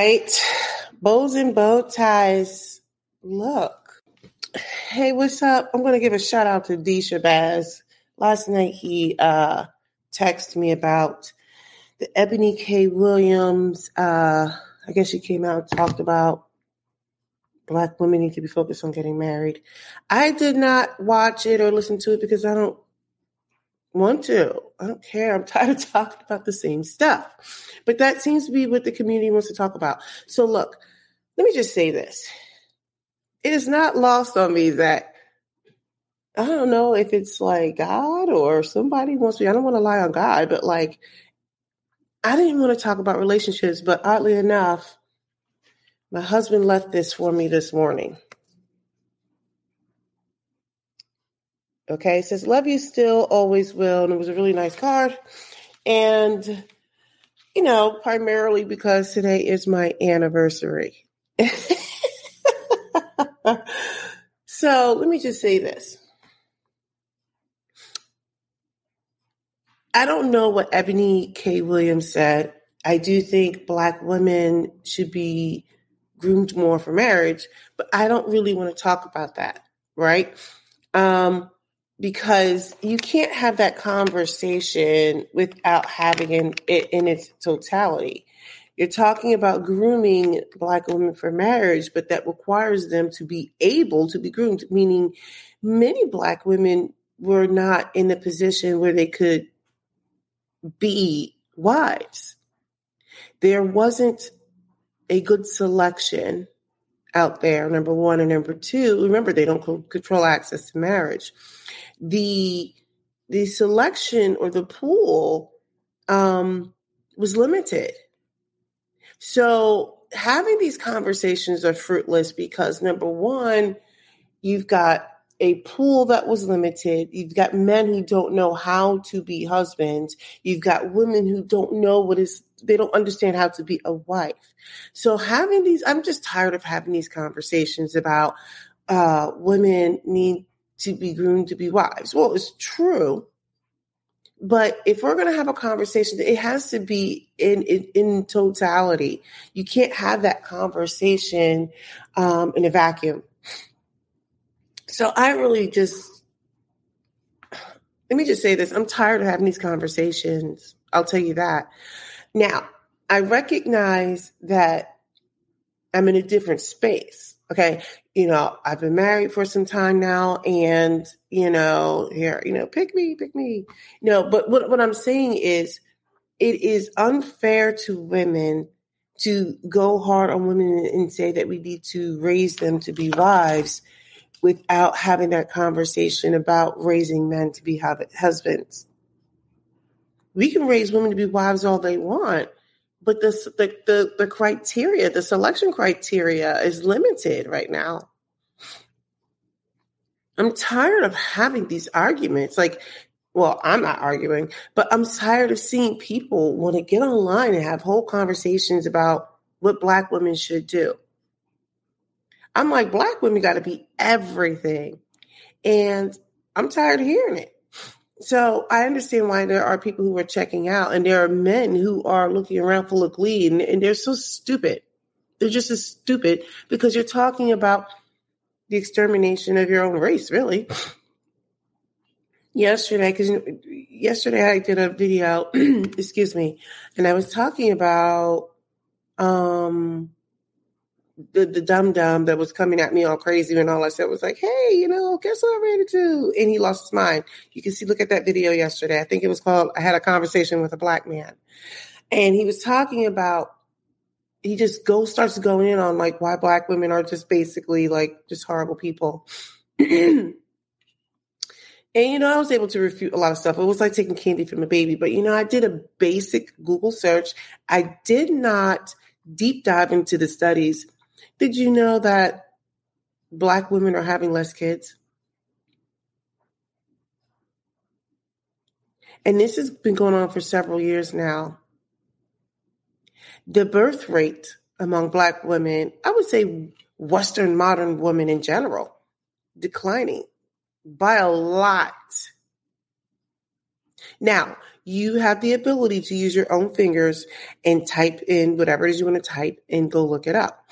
Right. Bows and bow ties. Look. Hey, what's up? I'm going to give a shout out to D Shabazz. Last night he uh texted me about the Eboni K. Williams. Uh, I guess she came out and talked about black women need to be focused on getting married. I did not watch it or listen to it because I don't want to. I don't care. I'm tired of talking about the same stuff. But that seems to be what the community wants to talk about. So, look, let me just say this. It is not lost on me that I don't know if it's like God or somebody wants me. I don't want to lie on God, but like, I didn't want to talk about relationships, but oddly enough, my husband left this for me this morning. Okay, it says, Love you still, always will. And it was a really nice card. And, you know, primarily because today is my anniversary. so let me just say this. I don't know what Eboni K. Williams said. I do think Black women should be groomed more for marriage, but I don't really want to talk about that, right? Um, because you can't have that conversation without having it in its totality. You're talking about grooming Black women for marriage, but that requires them to be able to be groomed, meaning many Black women were not in a position where they could be wives. There wasn't a good selection out there, number one. And number two, remember, they don't control access to marriage the the selection or the pool um, was limited. So having these conversations are fruitless because number one, you've got a pool that was limited. You've got men who don't know how to be husbands. You've got women who don't know what is, they don't understand how to be a wife. So having these, I'm just tired of having these conversations about uh, women need to be groomed to be wives. Well, it's true. But if we're going to have a conversation, it has to be in, in, in totality. You can't have that conversation um, in a vacuum. So I really just, let me just say this. I'm tired of having these conversations. I'll tell you that. Now, I recognize that I'm in a different space. Okay you know, I've been married for some time now and, you know, here, you know, pick me, pick me. No, but what, what I'm saying is it is unfair to women to go hard on women and say that we need to raise them to be wives without having that conversation about raising men to be husbands. We can raise women to be wives all they want, but the, the the the criteria, the selection criteria is limited right now. I'm tired of having these arguments. Like, well, I'm not arguing, but I'm tired of seeing people want to get online and have whole conversations about what black women should do. I'm like, black women got to be everything. And I'm tired of hearing it. So I understand why there are people who are checking out, and there are men who are looking around full of glee, and, and they're so stupid. They're just as stupid because you're talking about the extermination of your own race, really. yesterday, because yesterday I did a video, excuse me, and I was talking about um the the dumb dum that was coming at me all crazy and all I said was like, hey, you know, guess what I ran into? And he lost his mind. You can see, look at that video yesterday. I think it was called I had a conversation with a black man. And he was talking about he just goes starts going in on like why black women are just basically like just horrible people. and you know, I was able to refute a lot of stuff. It was like taking candy from a baby, but you know, I did a basic Google search. I did not deep dive into the studies did you know that black women are having less kids? And this has been going on for several years now. The birth rate among black women, I would say Western modern women in general, declining by a lot. Now, you have the ability to use your own fingers and type in whatever it is you want to type and go look it up.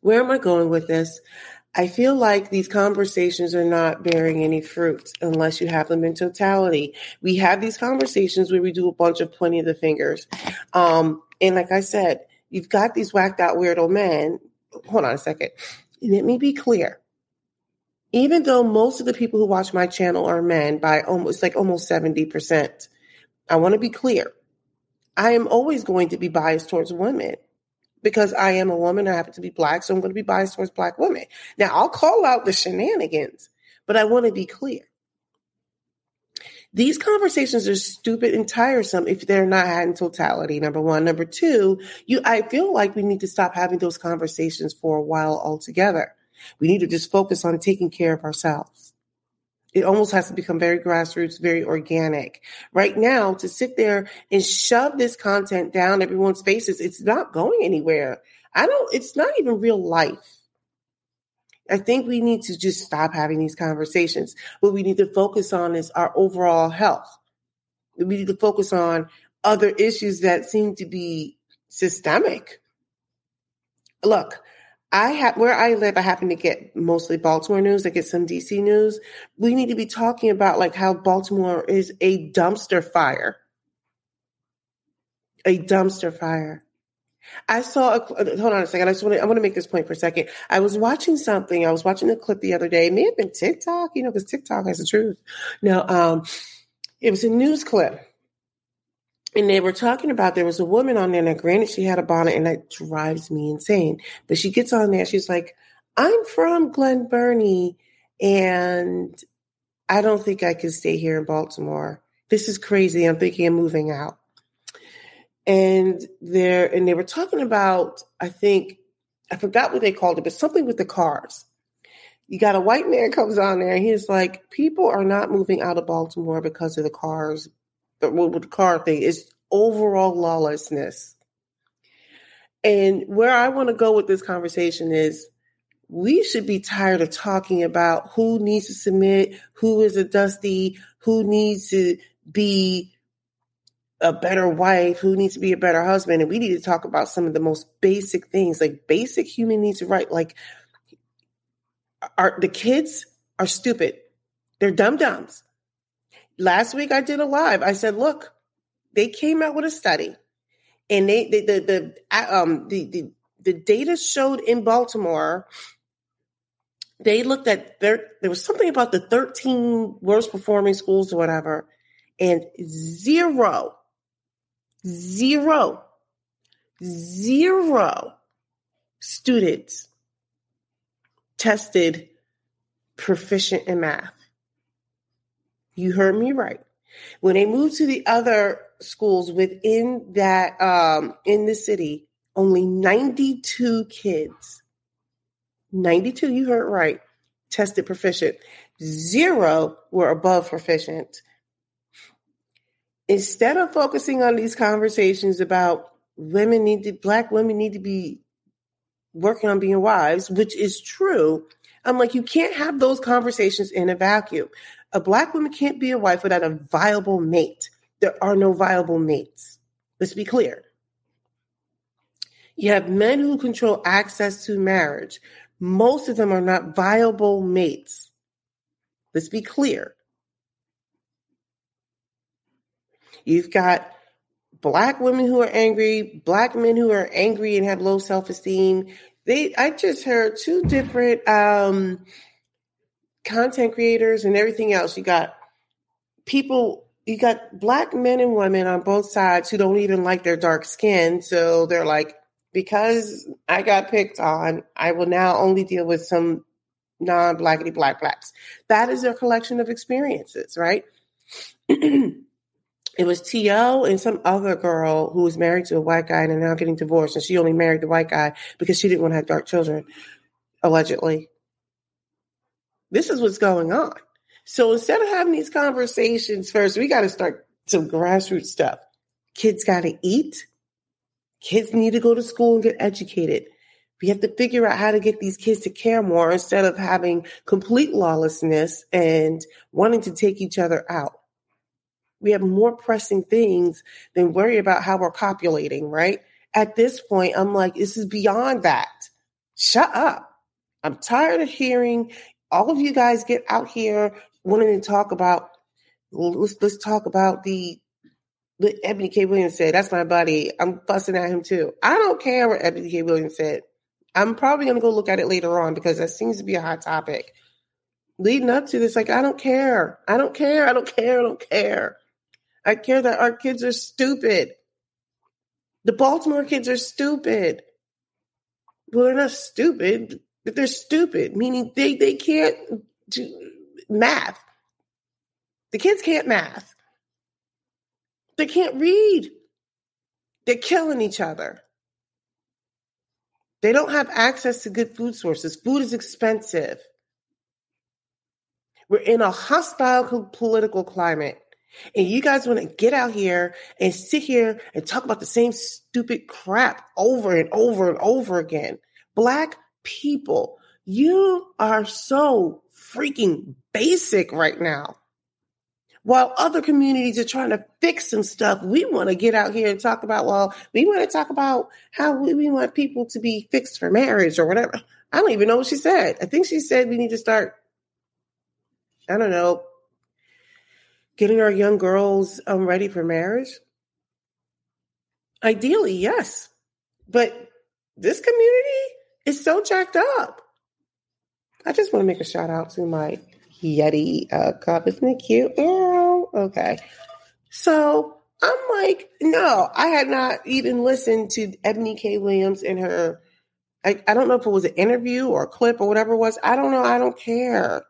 Where am I going with this? I feel like these conversations are not bearing any fruit unless you have them in totality. We have these conversations where we do a bunch of pointing of the fingers. Um, and like I said, you've got these whacked out weirdo men. Hold on a second. Let me be clear. Even though most of the people who watch my channel are men by almost like almost 70%, I want to be clear. I am always going to be biased towards women because I am a woman. I happen to be black, so I'm going to be biased towards black women. Now, I'll call out the shenanigans, but I want to be clear. These conversations are stupid and tiresome if they're not had in totality. Number one. Number two, you I feel like we need to stop having those conversations for a while altogether. We need to just focus on taking care of ourselves. It almost has to become very grassroots, very organic. Right now, to sit there and shove this content down everyone's faces, it's not going anywhere. I don't, it's not even real life. I think we need to just stop having these conversations. What we need to focus on is our overall health. We need to focus on other issues that seem to be systemic. Look, I have where I live, I happen to get mostly Baltimore news. I get some DC news. We need to be talking about like how Baltimore is a dumpster fire. A dumpster fire. I saw a hold on a second. I just want to I want to make this point for a second. I was watching something. I was watching a clip the other day. It may have been TikTok, you know, because TikTok has the truth. No, um, it was a news clip and they were talking about there was a woman on there. Now, granted, she had a bonnet, and that drives me insane. But she gets on there. She's like, "I'm from Glen Burnie, and I don't think I can stay here in Baltimore. This is crazy. I'm thinking of moving out." And there, and they were talking about, I think, I forgot what they called it, but something with the cars. You got a white man comes on there, and he's like, "People are not moving out of Baltimore because of the cars." The car thing is overall lawlessness. And where I want to go with this conversation is we should be tired of talking about who needs to submit, who is a dusty, who needs to be a better wife, who needs to be a better husband. And we need to talk about some of the most basic things, like basic human needs, right? Like, are the kids are stupid. They're dumb dumbs last week I did a live. I said, look, they came out with a study and they, the, the, the, um, the, the, the data showed in Baltimore, they looked at there, there was something about the 13 worst performing schools or whatever, and zero, zero, zero students tested proficient in math. You heard me right. When they moved to the other schools within that um, in the city, only 92 kids, 92, you heard right, tested proficient. Zero were above proficient. Instead of focusing on these conversations about women need to, black women need to be working on being wives, which is true. I'm like, you can't have those conversations in a vacuum. A black woman can't be a wife without a viable mate. There are no viable mates. Let's be clear. You have men who control access to marriage. Most of them are not viable mates. Let's be clear. You've got black women who are angry, black men who are angry and have low self-esteem. They I just heard two different um content creators and everything else. You got people, you got black men and women on both sides who don't even like their dark skin. So they're like, because I got picked on, I will now only deal with some non blackity black blacks. That is their collection of experiences, right? it was T.O. and some other girl who was married to a white guy and are now getting divorced. And she only married the white guy because she didn't want to have dark children, allegedly. This is what's going on. So instead of having these conversations first, we got to start some grassroots stuff. Kids got to eat. Kids need to go to school and get educated. We have to figure out how to get these kids to care more instead of having complete lawlessness and wanting to take each other out. We have more pressing things than worry about how we're copulating, right? At this point, I'm like, this is beyond that. Shut up. I'm tired of hearing all of you guys get out here wanting to talk about let's let's talk about the the Eboni K. Williams said, that's my buddy. I'm fussing at him too. I don't care what Eboni K. Williams said. I'm probably gonna go look at it later on because that seems to be a hot topic. Leading up to this, like, I don't care. I don't care. I don't care. I don't care. I care that our kids are stupid. The Baltimore kids are stupid. Well, they're not stupid, they're stupid, meaning they, they can't do math. The kids can't math. They can't read. They're killing each other. They don't have access to good food sources. Food is expensive. We're in a hostile political climate. And you guys want to get out here and sit here and talk about the same stupid crap over and over and over again. Black people, you are so freaking basic right now. While other communities are trying to fix some stuff, we want to get out here and talk about, well, we want to talk about how we want people to be fixed for marriage or whatever. I don't even know what she said. I think she said we need to start, I don't know, getting our young girls um, ready for marriage? Ideally, yes. But this community is so jacked up. I just want to make a shout out to my Yeti uh, cup. Isn't it cute? Yeah. Okay. So I'm like, no, I had not even listened to Eboni K. Williams and her. I, I don't know if it was an interview or a clip or whatever it was. I don't know. I don't care.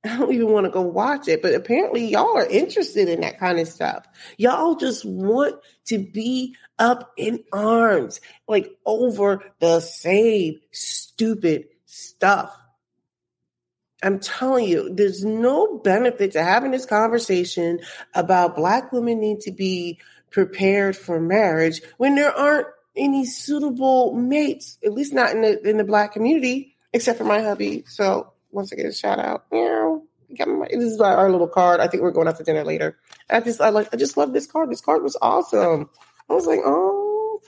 I don't even want to go watch it, but apparently y'all are interested in that kind of stuff. Y'all just want to be up in arms, like over the same stupid stuff. I'm telling you, there's no benefit to having this conversation about Black women need to be prepared for marriage when there aren't any suitable mates, at least not in the in the Black community, except for my hubby. So once again, shout out. Meow. This is our little card. I think we're going out to dinner later. I just, I like, I just love this card. This card was awesome. I was like, oh.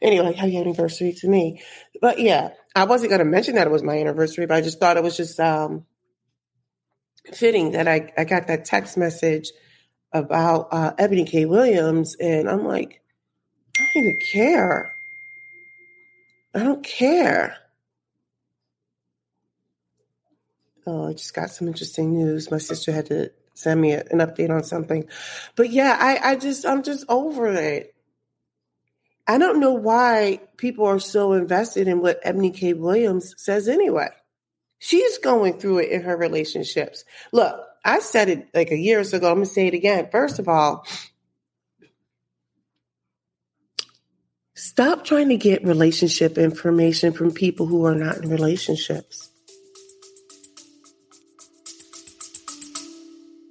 Anyway, happy anniversary to me. But yeah, I wasn't going to mention that it was my anniversary, but I just thought it was just um, fitting that I, I got that text message about uh, Eboni K. Williams, and I'm like, I don't even care. I don't care. Oh, I just got some interesting news. My sister had to send me an update on something. But yeah, I, I just, I'm just over it. I don't know why people are so invested in what Eboni K. Williams says anyway. She's going through it in her relationships. Look, I said it like a year ago. I'm going to say it again. First of all, stop trying to get relationship information from people who are not in relationships.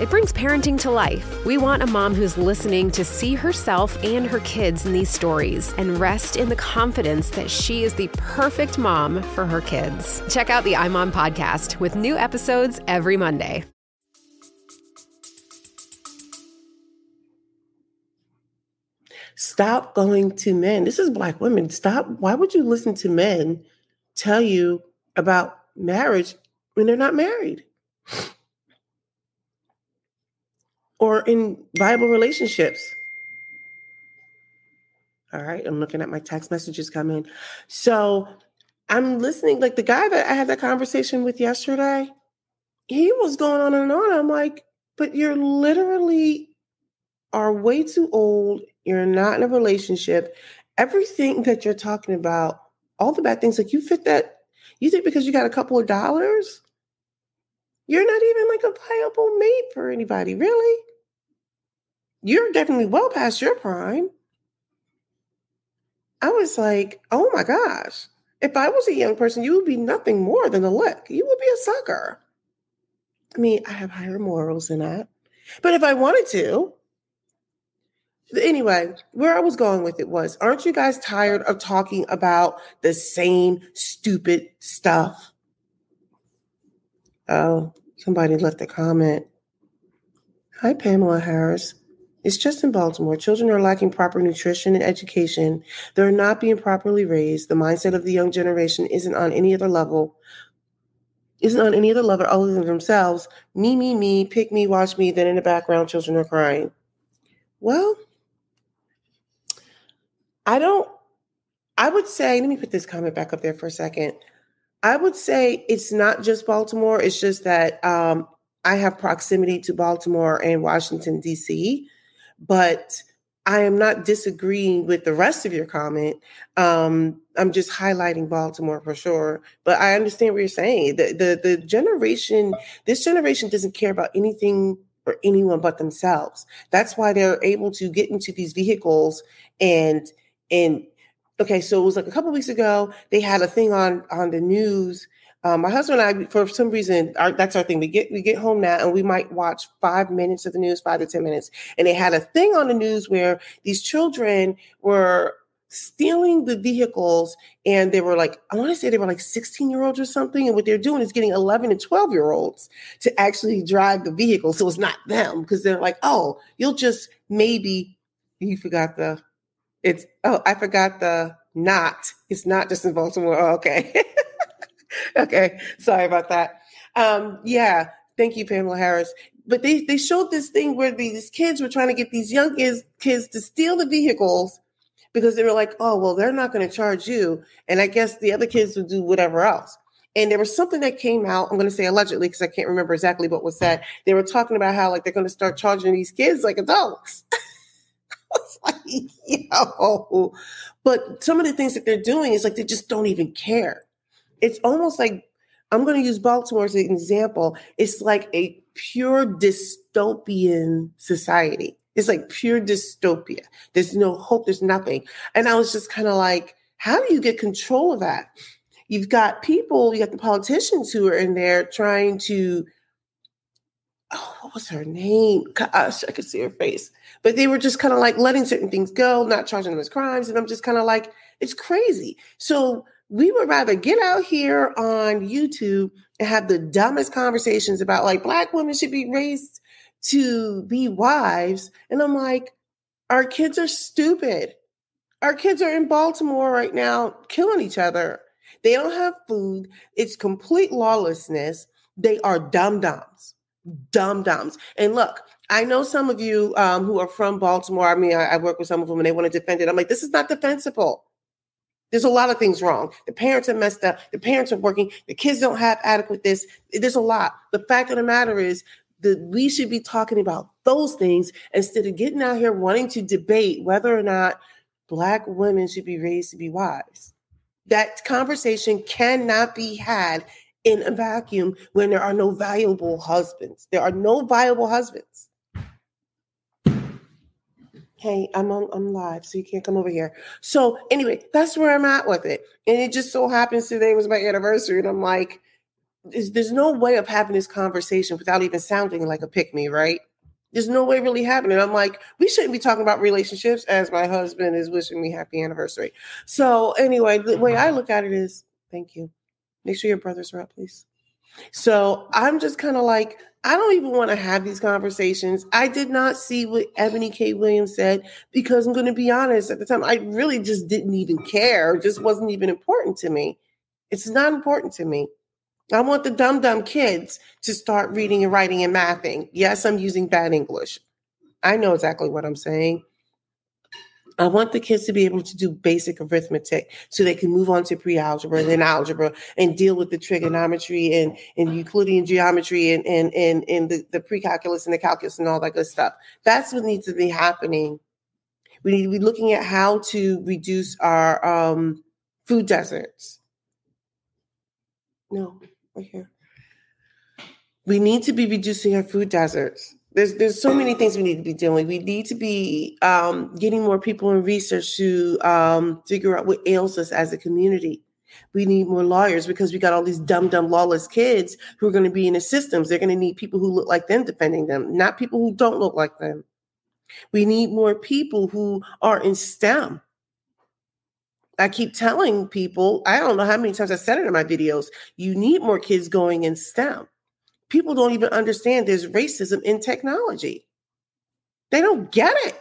it brings parenting to life. We want a mom who's listening to see herself and her kids in these stories and rest in the confidence that she is the perfect mom for her kids. Check out the iMom podcast with new episodes every Monday. Stop going to men. This is black women. Stop. Why would you listen to men tell you about marriage when they're not married? Or in viable relationships. All right, I'm looking at my text messages coming. So I'm listening, like the guy that I had that conversation with yesterday, he was going on and on. I'm like, but you're literally are way too old. You're not in a relationship. Everything that you're talking about, all the bad things, like you fit that, you think because you got a couple of dollars, you're not even like a viable mate for anybody, really? You're definitely well past your prime. I was like, oh my gosh. If I was a young person, you would be nothing more than a lick. You would be a sucker. I mean, I have higher morals than that. But if I wanted to, anyway, where I was going with it was aren't you guys tired of talking about the same stupid stuff? Oh, somebody left a comment. Hi, Pamela Harris. It's just in Baltimore. Children are lacking proper nutrition and education. They're not being properly raised. The mindset of the young generation isn't on any other level. Isn't on any other level other than themselves. Me, me, me, pick me, watch me. Then in the background, children are crying. Well, I don't, I would say, let me put this comment back up there for a second. I would say it's not just Baltimore. It's just that um, I have proximity to Baltimore and Washington, D.C but I am not disagreeing with the rest of your comment. Um, I'm just highlighting Baltimore for sure. But I understand what you're saying. The, the the generation, this generation doesn't care about anything or anyone but themselves. That's why they're able to get into these vehicles and and okay, so it was like a couple weeks ago, they had a thing on on the news um, my husband and I, for some reason, our, that's our thing. We get we get home now, and we might watch five minutes of the news, five to ten minutes. And they had a thing on the news where these children were stealing the vehicles, and they were like, I want to say they were like sixteen year olds or something. And what they're doing is getting eleven and twelve year olds to actually drive the vehicle, so it's not them because they're like, oh, you'll just maybe you forgot the. It's oh, I forgot the not. It's not just in Baltimore. Oh, okay. okay, sorry about that. Um, yeah, thank you, Pamela Harris. But they, they showed this thing where these kids were trying to get these young kids, kids to steal the vehicles because they were like, oh, well, they're not going to charge you. And I guess the other kids would do whatever else. And there was something that came out, I'm going to say allegedly because I can't remember exactly what was said. They were talking about how like they're going to start charging these kids like adults. Was like, yo. But some of the things that they're doing is like they just don't even care it's almost like I'm going to use Baltimore as an example. It's like a pure dystopian society. It's like pure dystopia. There's no hope, there's nothing. And I was just kind of like, how do you get control of that? You've got people, you got the politicians who are in there trying to, oh, what was her name? Gosh, I could see her face. But they were just kind of like letting certain things go, not charging them as crimes. And I'm just kind of like, it's crazy. So we would rather get out here on YouTube and have the dumbest conversations about like black women should be raised to be wives. And I'm like, our kids are stupid. Our kids are in Baltimore right now killing each other. They don't have food. It's complete lawlessness. They are dumb dumbs, dumb dumbs. And look, I know some of you um, who are from Baltimore. I mean, I, I work with some of them and they want to defend it. I'm like, this is not defensible. There's a lot of things wrong. The parents are messed up. The parents are working. The kids don't have adequate this. There's a lot. The fact of the matter is that we should be talking about those things instead of getting out here wanting to debate whether or not black women should be raised to be wives. That conversation cannot be had in a vacuum when there are no valuable husbands. There are no viable husbands hey, I'm on I'm live, so you can't come over here. So anyway, that's where I'm at with it. And it just so happens today was my anniversary, and I'm like, there's, there's no way of having this conversation without even sounding like a pick me, right? There's no way really happening. I'm like, we shouldn't be talking about relationships as my husband is wishing me happy anniversary. So anyway, the way I look at it is, thank you. Make sure your brothers are up, please. So I'm just kind of like, I don't even want to have these conversations. I did not see what Eboni K. Williams said because I'm going to be honest, at the time, I really just didn't even care. It just wasn't even important to me. It's not important to me. I want the dumb, dumb kids to start reading and writing and mathing. Yes, I'm using bad English. I know exactly what I'm saying. I want the kids to be able to do basic arithmetic so they can move on to pre-algebra and then algebra and deal with the trigonometry and, and Euclidean geometry and, and, and, and the, the pre-calculus and the calculus and all that good stuff. That's what needs to be happening. We need to be looking at how to reduce our um, food deserts. No, right here. We need to be reducing our food deserts there's there's so many things we need to be doing. We need to be um, getting more people in research to um, figure out what ails us as a community. We need more lawyers because we got all these dumb, dumb, lawless kids who are going to be in the systems. They're going to need people who look like them defending them, not people who don't look like them. We need more people who are in STEM. I keep telling people, I don't know how many times I said it in my videos, you need more kids going in STEM people don't even understand there's racism in technology. They don't get it.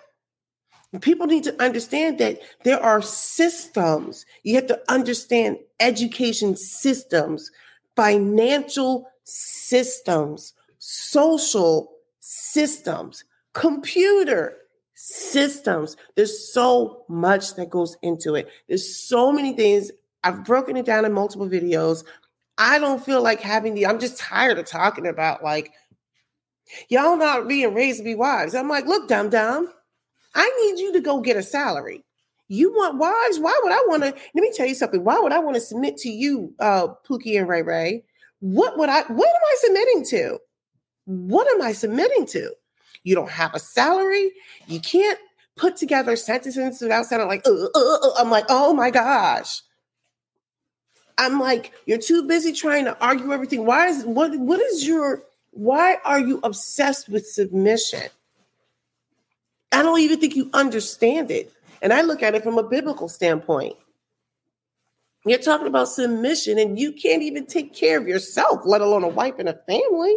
People need to understand that there are systems. You have to understand education systems, financial systems, social systems, computer systems. There's so much that goes into it. There's so many things. I've broken it down in multiple videos. I don't feel like having the, I'm just tired of talking about like, y'all not being raised to be wives. I'm like, look, dumb dumb, I need you to go get a salary. You want wives? Why would I want to? Let me tell you something. Why would I want to submit to you, uh, Pookie and Ray Ray? What would I, what am I submitting to? What am I submitting to? You don't have a salary. You can't put together sentences without sounding like, uh, uh, uh. I'm like, oh my gosh. I'm like, you're too busy trying to argue everything. Why is what what is your why are you obsessed with submission? I don't even think you understand it. And I look at it from a biblical standpoint. You're talking about submission and you can't even take care of yourself, let alone a wife and a family.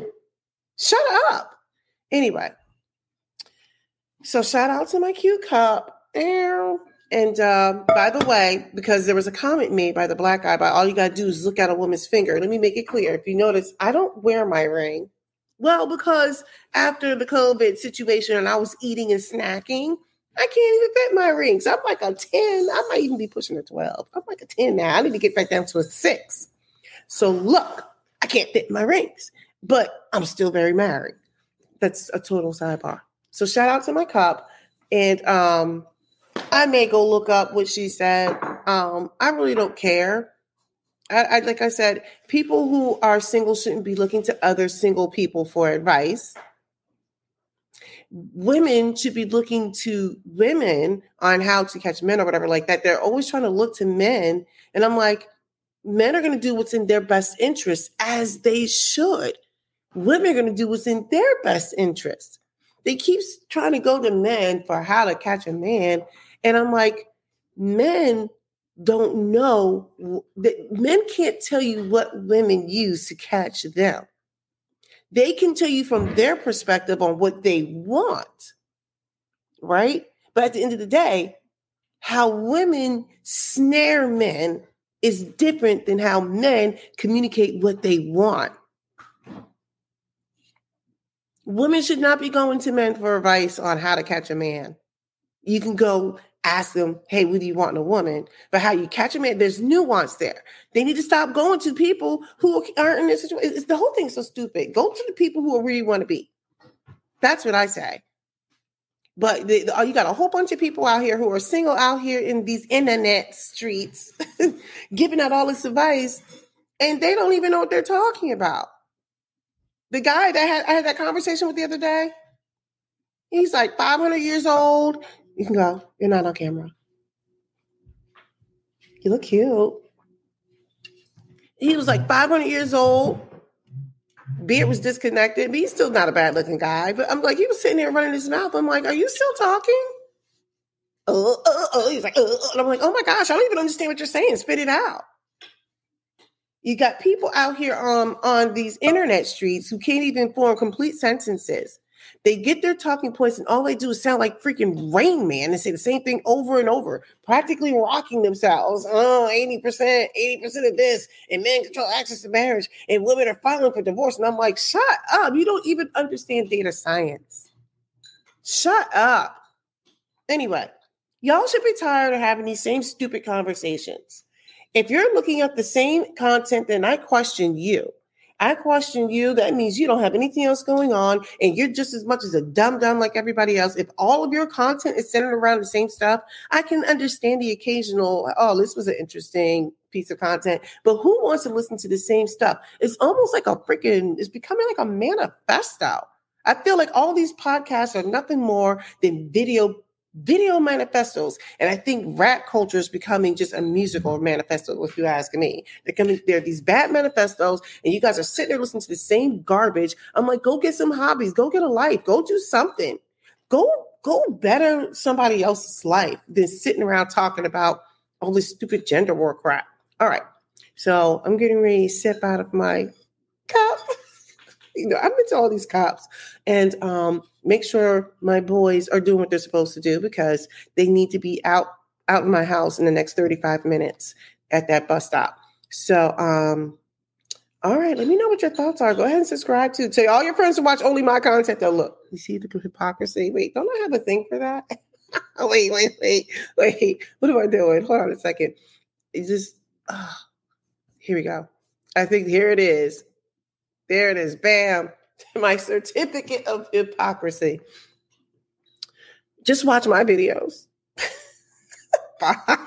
Shut up. Anyway, so shout out to my cute cup. And uh, by the way, because there was a comment made by the black guy about all you got to do is look at a woman's finger. Let me make it clear. If you notice, I don't wear my ring. Well, because after the COVID situation and I was eating and snacking, I can't even fit my rings. I'm like a 10. I might even be pushing a 12. I'm like a 10 now. I need to get back down to a six. So look, I can't fit my rings, but I'm still very married. That's a total sidebar. So shout out to my cup. And um, I may go look up what she said. Um, I really don't care. I, I, like I said, people who are single shouldn't be looking to other single people for advice. Women should be looking to women on how to catch men or whatever like that. They're always trying to look to men, and I'm like, men are going to do what's in their best interest as they should. Women are going to do what's in their best interest. They keep trying to go to men for how to catch a man, and I'm like, men don't know that men can't tell you what women use to catch them. They can tell you from their perspective on what they want, right? But at the end of the day, how women snare men is different than how men communicate what they want. Women should not be going to men for advice on how to catch a man. You can go ask them, hey, what do you want in a woman? But how you catch a man, there's nuance there. They need to stop going to people who aren't in this situation. It's, the whole thing's so stupid. Go to the people who really want to be. That's what I say. But the, the, oh, you got a whole bunch of people out here who are single out here in these internet streets, giving out all this advice, and they don't even know what they're talking about. The guy that had I had that conversation with the other day, he's like 500 years old. You can go. You're not on camera. You look cute. He was like 500 years old. Beard was disconnected, but he's still not a bad looking guy. But I'm like, he was sitting there running his mouth. I'm like, are you still talking? Uh, uh, uh. He's like, uh, uh. and I'm like, oh my gosh, I don't even understand what you're saying. Spit it out. You got people out here um, on these internet streets who can't even form complete sentences. They get their talking points, and all they do is sound like freaking Rain Man and say the same thing over and over, practically rocking themselves. Oh, 80%, 80% of this, and men control access to marriage, and women are filing for divorce. And I'm like, shut up. You don't even understand data science. Shut up. Anyway, y'all should be tired of having these same stupid conversations. If you're looking at the same content, then I question you. I question you. That means you don't have anything else going on and you're just as much as a dumb dumb like everybody else. If all of your content is centered around the same stuff, I can understand the occasional, oh, this was an interesting piece of content, but who wants to listen to the same stuff? It's almost like a freaking, it's becoming like a manifesto. I feel like all these podcasts are nothing more than video video manifestos. And I think rap culture is becoming just a musical manifesto, if you ask me. They're coming, there are these bad manifestos, and you guys are sitting there listening to the same garbage. I'm like, go get some hobbies, go get a life, go do something. Go, go better somebody else's life than sitting around talking about all this stupid gender war crap. All right. So I'm getting ready to sip out of my cup. you know, I've been to all these cops and um, make sure my boys are doing what they're supposed to do because they need to be out out in my house in the next 35 minutes at that bus stop. So, um, all right, let me know what your thoughts are. Go ahead and subscribe to tell all your friends to watch only my content. Though, look, you see the hypocrisy. Wait, don't I have a thing for that? wait, wait, wait, wait. What am I doing? Hold on a second. It just, oh, here we go. I think here it is. There it is. Bam. My certificate of hypocrisy. Just watch my videos. Bye.